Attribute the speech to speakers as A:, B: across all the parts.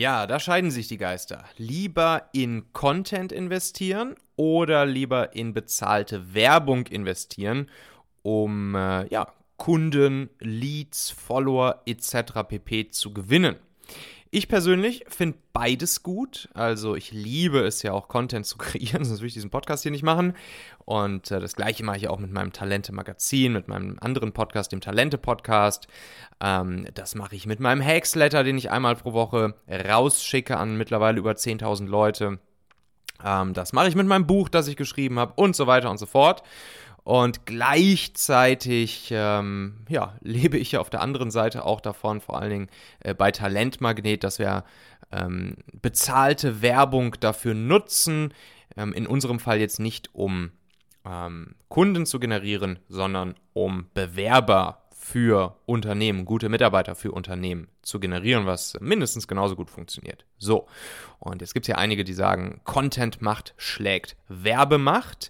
A: Ja, da scheiden sich die Geister. Lieber in Content investieren oder lieber in bezahlte Werbung investieren, um äh, ja, Kunden, Leads, Follower etc. pp. zu gewinnen. Ich persönlich finde beides gut. Also ich liebe es ja auch, Content zu kreieren, sonst würde ich diesen Podcast hier nicht machen. Und äh, das gleiche mache ich auch mit meinem Talente-Magazin, mit meinem anderen Podcast, dem Talente-Podcast. Ähm, das mache ich mit meinem Hacks-Letter, den ich einmal pro Woche rausschicke an mittlerweile über 10.000 Leute. Ähm, das mache ich mit meinem Buch, das ich geschrieben habe und so weiter und so fort. Und gleichzeitig ähm, ja, lebe ich ja auf der anderen Seite auch davon, vor allen Dingen äh, bei Talentmagnet, dass wir ähm, bezahlte Werbung dafür nutzen. Ähm, in unserem Fall jetzt nicht, um ähm, Kunden zu generieren, sondern um Bewerber für Unternehmen, gute Mitarbeiter für Unternehmen zu generieren, was mindestens genauso gut funktioniert. So, und jetzt gibt es ja einige, die sagen, Content macht schlägt Werbemacht.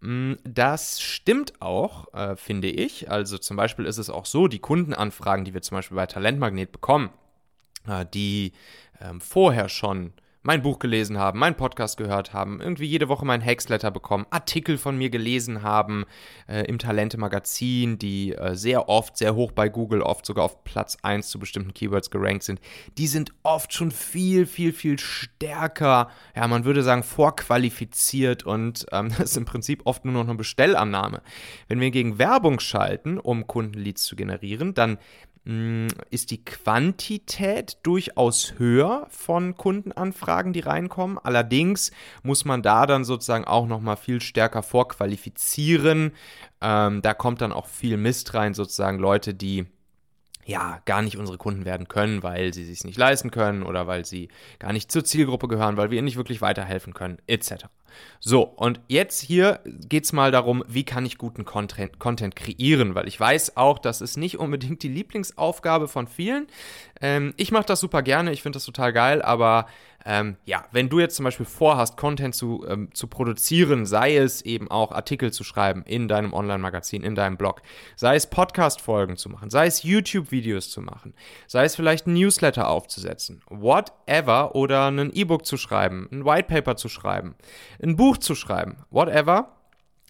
A: Mm, das stimmt auch, äh, finde ich. Also zum Beispiel ist es auch so, die Kundenanfragen, die wir zum Beispiel bei Talentmagnet bekommen, äh, die ähm, vorher schon mein Buch gelesen haben, meinen Podcast gehört haben, irgendwie jede Woche mein Hexletter bekommen, Artikel von mir gelesen haben äh, im Talente-Magazin, die äh, sehr oft, sehr hoch bei Google, oft sogar auf Platz 1 zu bestimmten Keywords gerankt sind, die sind oft schon viel, viel, viel stärker, ja, man würde sagen, vorqualifiziert und ähm, das ist im Prinzip oft nur noch eine Bestellannahme. Wenn wir gegen Werbung schalten, um Kundenleads zu generieren, dann ist die Quantität durchaus höher von Kundenanfragen, die reinkommen. Allerdings muss man da dann sozusagen auch nochmal viel stärker vorqualifizieren. Ähm, da kommt dann auch viel Mist rein, sozusagen Leute, die ja gar nicht unsere Kunden werden können, weil sie sich nicht leisten können oder weil sie gar nicht zur Zielgruppe gehören, weil wir ihnen nicht wirklich weiterhelfen können, etc. So, und jetzt hier geht es mal darum, wie kann ich guten Content, Content, kreieren, weil ich weiß auch, das ist nicht unbedingt die Lieblingsaufgabe von vielen. Ähm, ich mache das super gerne, ich finde das total geil, aber ähm, ja, wenn du jetzt zum Beispiel vorhast, Content zu, ähm, zu produzieren, sei es eben auch Artikel zu schreiben in deinem Online-Magazin, in deinem Blog, sei es Podcast-Folgen zu machen, sei es YouTube-Videos zu machen, sei es vielleicht ein Newsletter aufzusetzen, whatever, oder ein E-Book zu schreiben, ein White Paper zu schreiben, ein Buch zu schreiben, whatever,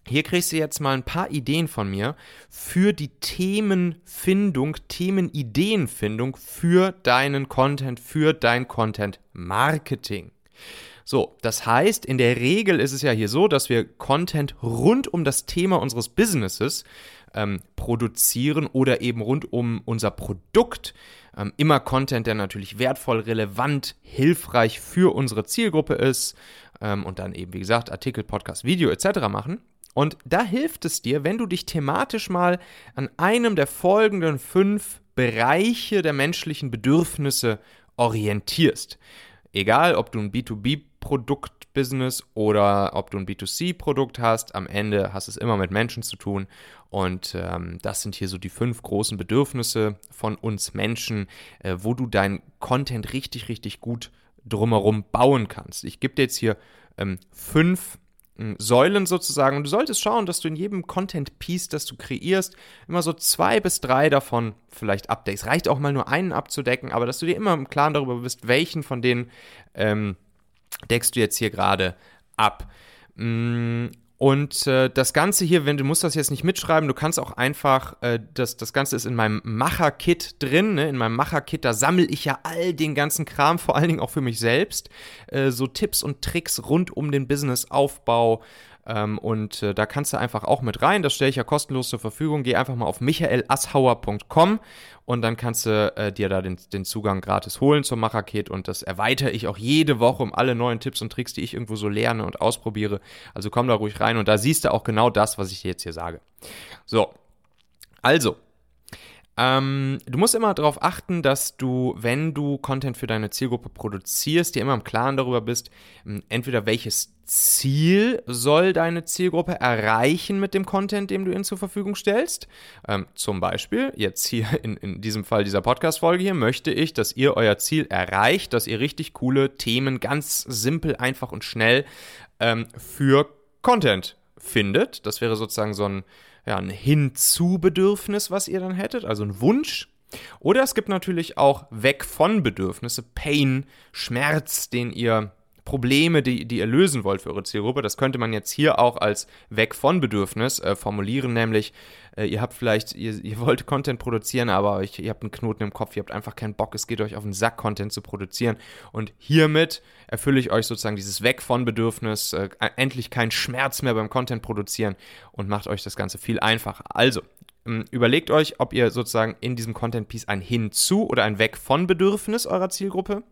A: hier kriegst du jetzt mal ein paar Ideen von mir für die Themenfindung, Themenideenfindung für deinen Content, für dein Content Marketing. So, das heißt, in der Regel ist es ja hier so, dass wir Content rund um das Thema unseres Businesses ähm, produzieren oder eben rund um unser Produkt. Ähm, immer Content, der natürlich wertvoll, relevant, hilfreich für unsere Zielgruppe ist. Ähm, und dann eben, wie gesagt, Artikel, Podcast, Video etc. machen. Und da hilft es dir, wenn du dich thematisch mal an einem der folgenden fünf Bereiche der menschlichen Bedürfnisse orientierst. Egal, ob du ein B2B-Produkt-Business oder ob du ein B2C-Produkt hast, am Ende hast es immer mit Menschen zu tun. Und ähm, das sind hier so die fünf großen Bedürfnisse von uns Menschen, äh, wo du dein Content richtig, richtig gut drumherum bauen kannst. Ich gebe dir jetzt hier ähm, fünf Säulen sozusagen. Und du solltest schauen, dass du in jedem Content-Piece, das du kreierst, immer so zwei bis drei davon vielleicht abdeckst. Reicht auch mal nur einen abzudecken, aber dass du dir immer im Klaren darüber bist, welchen von denen ähm, deckst du jetzt hier gerade ab. Mm, und äh, das Ganze hier, wenn du musst das jetzt nicht mitschreiben, du kannst auch einfach, äh, das, das Ganze ist in meinem Macher-Kit drin, ne? in meinem Macher-Kit, da sammle ich ja all den ganzen Kram, vor allen Dingen auch für mich selbst, äh, so Tipps und Tricks rund um den Businessaufbau, ähm, und äh, da kannst du einfach auch mit rein. Das stelle ich ja kostenlos zur Verfügung. Geh einfach mal auf michaelasshauer.com und dann kannst du äh, dir da den, den Zugang gratis holen zum Macherkit und das erweitere ich auch jede Woche um alle neuen Tipps und Tricks, die ich irgendwo so lerne und ausprobiere. Also komm da ruhig rein und da siehst du auch genau das, was ich dir jetzt hier sage. So, also, ähm, du musst immer darauf achten, dass du, wenn du Content für deine Zielgruppe produzierst, dir immer im Klaren darüber bist, ähm, entweder welches Ziel soll deine Zielgruppe erreichen mit dem Content, dem du ihnen zur Verfügung stellst. Ähm, zum Beispiel, jetzt hier in, in diesem Fall dieser Podcast-Folge hier, möchte ich, dass ihr euer Ziel erreicht, dass ihr richtig coole Themen ganz simpel, einfach und schnell ähm, für Content findet. Das wäre sozusagen so ein ja, ein Hinzu-Bedürfnis, was ihr dann hättet, also ein Wunsch. Oder es gibt natürlich auch weg von Bedürfnisse, Pain, Schmerz, den ihr Probleme, die, die ihr lösen wollt für eure Zielgruppe. Das könnte man jetzt hier auch als weg von Bedürfnis äh, formulieren, nämlich äh, ihr habt vielleicht, ihr, ihr wollt Content produzieren, aber euch, ihr habt einen Knoten im Kopf, ihr habt einfach keinen Bock, es geht euch auf den Sack, Content zu produzieren. Und hiermit erfülle ich euch sozusagen dieses weg von Bedürfnis, äh, endlich keinen Schmerz mehr beim Content produzieren und macht euch das Ganze viel einfacher. Also, ähm, überlegt euch, ob ihr sozusagen in diesem Content Piece ein Hinzu oder ein Weg von Bedürfnis eurer Zielgruppe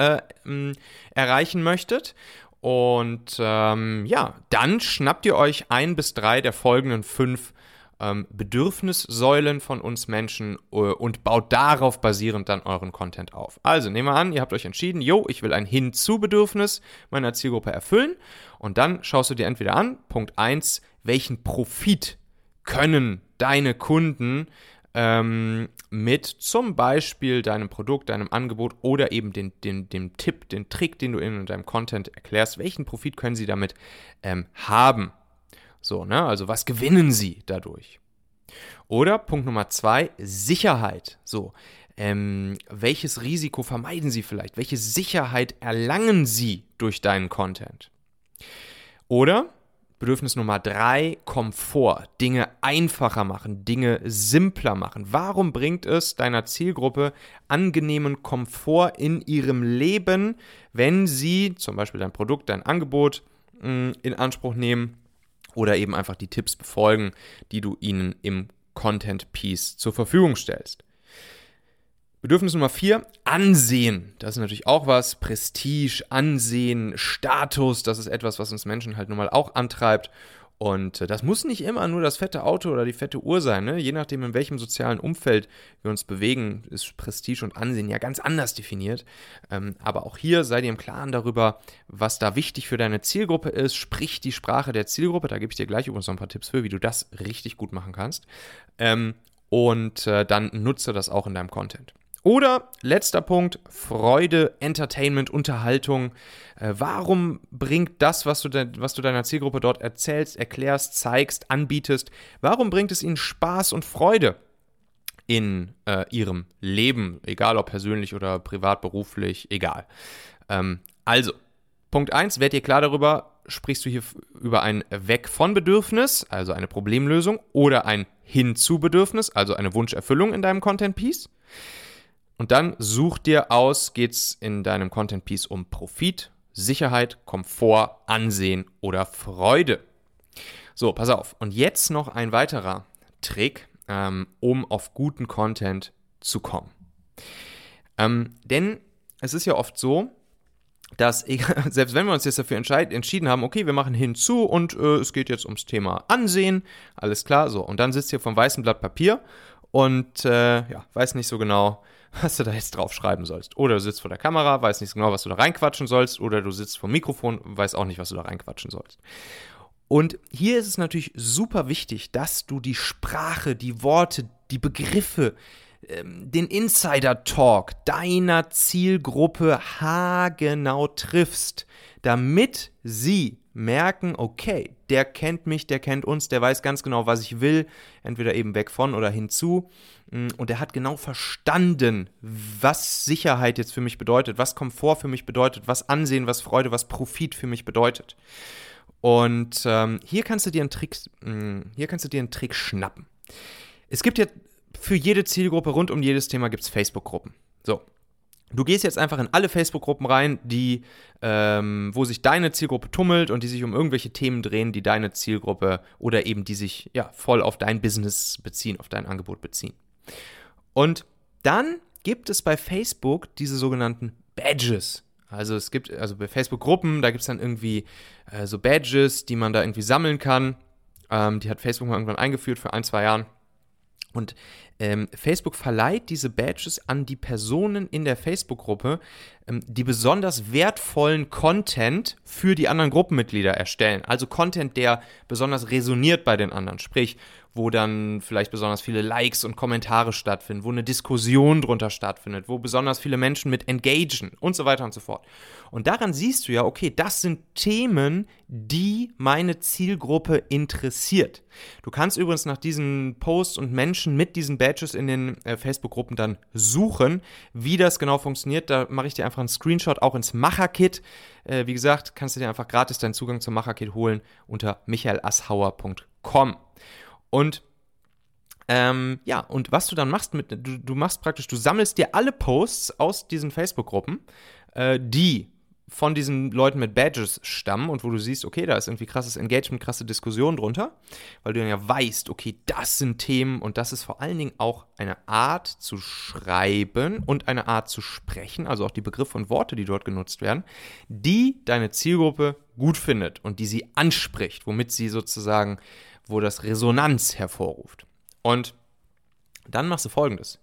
A: äh, erreichen möchtet. Und ähm, ja, dann schnappt ihr euch ein bis drei der folgenden fünf ähm, Bedürfnissäulen von uns Menschen äh, und baut darauf basierend dann euren Content auf. Also nehmen wir an, ihr habt euch entschieden, jo, ich will ein Hinzu-Bedürfnis meiner Zielgruppe erfüllen. Und dann schaust du dir entweder an, Punkt 1, welchen Profit können deine Kunden ähm, mit zum Beispiel deinem Produkt, deinem Angebot oder eben den, den, dem Tipp, den Trick, den du in deinem Content erklärst, welchen Profit können sie damit ähm, haben. So, ne? Also was gewinnen sie dadurch? Oder Punkt Nummer zwei, Sicherheit. So, ähm, welches Risiko vermeiden sie vielleicht? Welche Sicherheit erlangen sie durch deinen Content? Oder Bedürfnis Nummer drei, Komfort. Dinge einfacher machen, Dinge simpler machen. Warum bringt es deiner Zielgruppe angenehmen Komfort in ihrem Leben, wenn sie zum Beispiel dein Produkt, dein Angebot mm, in Anspruch nehmen oder eben einfach die Tipps befolgen, die du ihnen im Content Piece zur Verfügung stellst? Bedürfnis Nummer vier, Ansehen. Das ist natürlich auch was. Prestige, Ansehen, Status, das ist etwas, was uns Menschen halt nun mal auch antreibt. Und äh, das muss nicht immer nur das fette Auto oder die fette Uhr sein. Ne? Je nachdem, in welchem sozialen Umfeld wir uns bewegen, ist Prestige und Ansehen ja ganz anders definiert. Ähm, aber auch hier sei dir im Klaren darüber, was da wichtig für deine Zielgruppe ist. Sprich die Sprache der Zielgruppe. Da gebe ich dir gleich übrigens noch ein paar Tipps für, wie du das richtig gut machen kannst. Ähm, und äh, dann nutze das auch in deinem Content. Oder letzter Punkt, Freude, Entertainment, Unterhaltung. Äh, warum bringt das, was du, de, was du deiner Zielgruppe dort erzählst, erklärst, zeigst, anbietest, warum bringt es ihnen Spaß und Freude in äh, ihrem Leben, egal ob persönlich oder privat, beruflich, egal. Ähm, also, Punkt 1, werd dir klar darüber, sprichst du hier über ein Weg von Bedürfnis, also eine Problemlösung, oder ein Hinzu Bedürfnis, also eine Wunscherfüllung in deinem Content Piece. Und dann such dir aus, geht es in deinem Content Piece um Profit, Sicherheit, Komfort, Ansehen oder Freude. So, pass auf. Und jetzt noch ein weiterer Trick, ähm, um auf guten Content zu kommen. Ähm, denn es ist ja oft so, dass, selbst wenn wir uns jetzt dafür entschieden haben, okay, wir machen hinzu und äh, es geht jetzt ums Thema Ansehen, alles klar, so. Und dann sitzt ihr vom weißen Blatt Papier und äh, ja, weiß nicht so genau, was du da jetzt drauf schreiben sollst. Oder du sitzt vor der Kamera, weißt nicht genau, was du da reinquatschen sollst, oder du sitzt vor dem Mikrofon, weißt auch nicht, was du da reinquatschen sollst. Und hier ist es natürlich super wichtig, dass du die Sprache, die Worte, die Begriffe, ähm, den Insider-Talk deiner Zielgruppe haargenau triffst, damit sie merken, okay, der kennt mich, der kennt uns, der weiß ganz genau, was ich will, entweder eben weg von oder hinzu. Mm, und der hat genau verstanden, was Sicherheit jetzt für mich bedeutet, was Komfort für mich bedeutet, was Ansehen, was Freude, was Profit für mich bedeutet. Und ähm, hier kannst du dir einen Trick, mm, hier kannst du dir einen Trick schnappen. Es gibt ja für jede Zielgruppe rund um jedes Thema gibt es Facebook-Gruppen. So, Du gehst jetzt einfach in alle Facebook-Gruppen rein, die, ähm, wo sich deine Zielgruppe tummelt und die sich um irgendwelche Themen drehen, die deine Zielgruppe oder eben die sich ja voll auf dein Business beziehen, auf dein Angebot beziehen. Und dann gibt es bei Facebook diese sogenannten Badges. Also es gibt, also bei Facebook-Gruppen, da gibt es dann irgendwie äh, so Badges, die man da irgendwie sammeln kann. Ähm, die hat Facebook mal irgendwann eingeführt für ein, zwei Jahren. Und ähm, Facebook verleiht diese Badges an die Personen in der Facebook-Gruppe, ähm, die besonders wertvollen Content für die anderen Gruppenmitglieder erstellen. Also Content, der besonders resoniert bei den anderen. Sprich, wo dann vielleicht besonders viele Likes und Kommentare stattfinden, wo eine Diskussion drunter stattfindet, wo besonders viele Menschen mit engagen und so weiter und so fort. Und daran siehst du ja, okay, das sind Themen, die meine Zielgruppe interessiert. Du kannst übrigens nach diesen Posts und Menschen mit diesen Badges in den äh, Facebook-Gruppen dann suchen, wie das genau funktioniert. Da mache ich dir einfach einen Screenshot auch ins Macher-Kit. Äh, wie gesagt, kannst du dir einfach gratis deinen Zugang zum Macher-Kit holen unter michaelasshauer.com. Und ähm, ja, und was du dann machst mit, du, du machst praktisch, du sammelst dir alle Posts aus diesen Facebook-Gruppen, äh, die von diesen Leuten mit Badges stammen und wo du siehst, okay, da ist irgendwie krasses Engagement, krasse Diskussion drunter, weil du dann ja weißt, okay, das sind Themen und das ist vor allen Dingen auch eine Art zu schreiben und eine Art zu sprechen, also auch die Begriffe und Worte, die dort genutzt werden, die deine Zielgruppe gut findet und die sie anspricht, womit sie sozusagen wo das Resonanz hervorruft. Und dann machst du folgendes.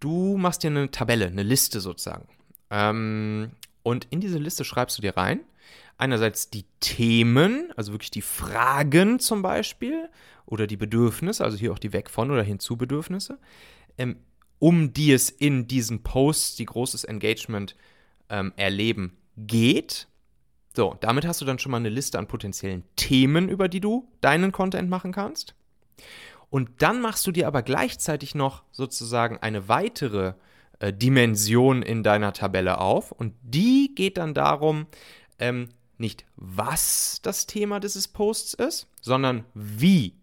A: Du machst dir eine Tabelle, eine Liste sozusagen. Ähm, und in diese Liste schreibst du dir rein, einerseits die Themen, also wirklich die Fragen zum Beispiel, oder die Bedürfnisse, also hier auch die Weg von oder hinzu Bedürfnisse, ähm, um die es in diesen Posts, die großes Engagement ähm, erleben, geht. So, damit hast du dann schon mal eine Liste an potenziellen Themen, über die du deinen Content machen kannst. Und dann machst du dir aber gleichzeitig noch sozusagen eine weitere äh, Dimension in deiner Tabelle auf. Und die geht dann darum, ähm, nicht was das Thema dieses Posts ist, sondern wie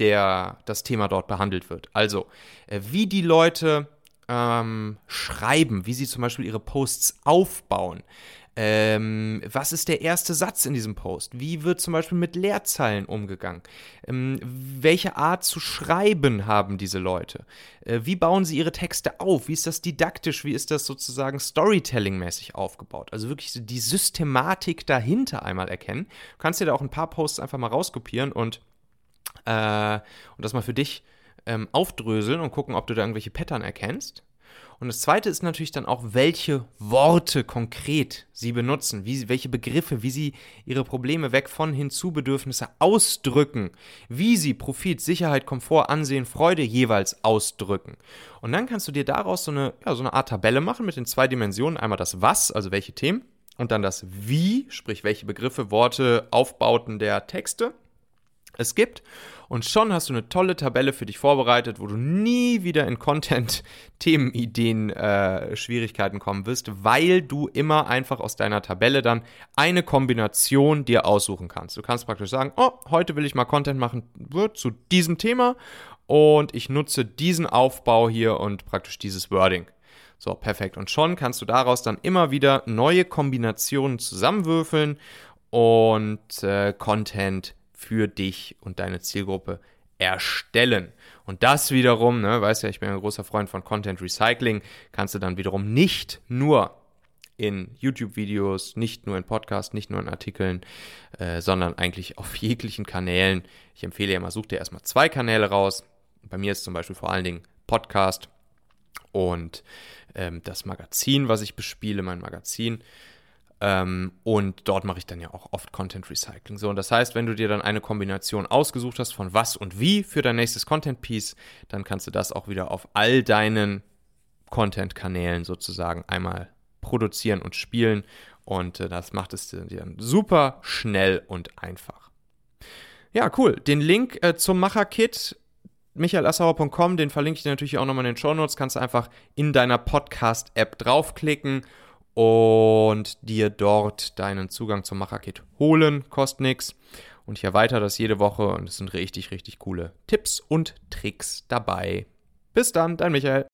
A: der, das Thema dort behandelt wird. Also, äh, wie die Leute ähm, schreiben, wie sie zum Beispiel ihre Posts aufbauen, ähm, was ist der erste Satz in diesem Post? Wie wird zum Beispiel mit Leerzeilen umgegangen? Ähm, welche Art zu schreiben haben diese Leute? Äh, wie bauen sie ihre Texte auf? Wie ist das didaktisch? Wie ist das sozusagen Storytelling-mäßig aufgebaut? Also wirklich die Systematik dahinter einmal erkennen. Du kannst dir da auch ein paar Posts einfach mal rauskopieren und, äh, und das mal für dich ähm, aufdröseln und gucken, ob du da irgendwelche Pattern erkennst. Und das zweite ist natürlich dann auch, welche Worte konkret sie benutzen, wie, welche Begriffe, wie sie ihre Probleme weg von hinzu Bedürfnisse ausdrücken, wie sie Profit, Sicherheit, Komfort, Ansehen, Freude jeweils ausdrücken. Und dann kannst du dir daraus so eine, ja, so eine Art Tabelle machen mit den zwei Dimensionen. Einmal das Was, also welche Themen, und dann das Wie, sprich welche Begriffe, Worte, Aufbauten der Texte es gibt. Und schon hast du eine tolle Tabelle für dich vorbereitet, wo du nie wieder in Content-Themenideen äh, kommen wirst, weil du immer einfach aus deiner Tabelle dann eine Kombination dir aussuchen kannst. Du kannst praktisch sagen, oh, heute will ich mal Content machen zu diesem Thema und ich nutze diesen Aufbau hier und praktisch dieses Wording. So, perfekt. Und schon kannst du daraus dann immer wieder neue Kombinationen zusammenwürfeln und äh, Content für dich und deine Zielgruppe erstellen. Und das wiederum, ne, weißt ja, ich bin ein großer Freund von Content Recycling, kannst du dann wiederum nicht nur in YouTube-Videos, nicht nur in Podcasts, nicht nur in Artikeln, äh, sondern eigentlich auf jeglichen Kanälen. Ich empfehle ja mal, such dir erstmal zwei Kanäle raus. Bei mir ist zum Beispiel vor allen Dingen Podcast und ähm, das Magazin, was ich bespiele, mein Magazin. Ähm, und dort mache ich dann ja auch oft Content Recycling. So, und das heißt, wenn du dir dann eine Kombination ausgesucht hast von was und wie für dein nächstes Content Piece, dann kannst du das auch wieder auf all deinen Content-Kanälen sozusagen einmal produzieren und spielen. Und äh, das macht es dir dann super schnell und einfach. Ja, cool. Den Link äh, zum Macher-Kit michaelassauer.com, den verlinke ich dir natürlich auch nochmal in den Show Notes. Kannst du einfach in deiner Podcast-App draufklicken und dir dort deinen Zugang zum Macherkit holen. Kostet nichts. Und ich erweitere das jede Woche und es sind richtig, richtig coole Tipps und Tricks dabei. Bis dann, dein Michael.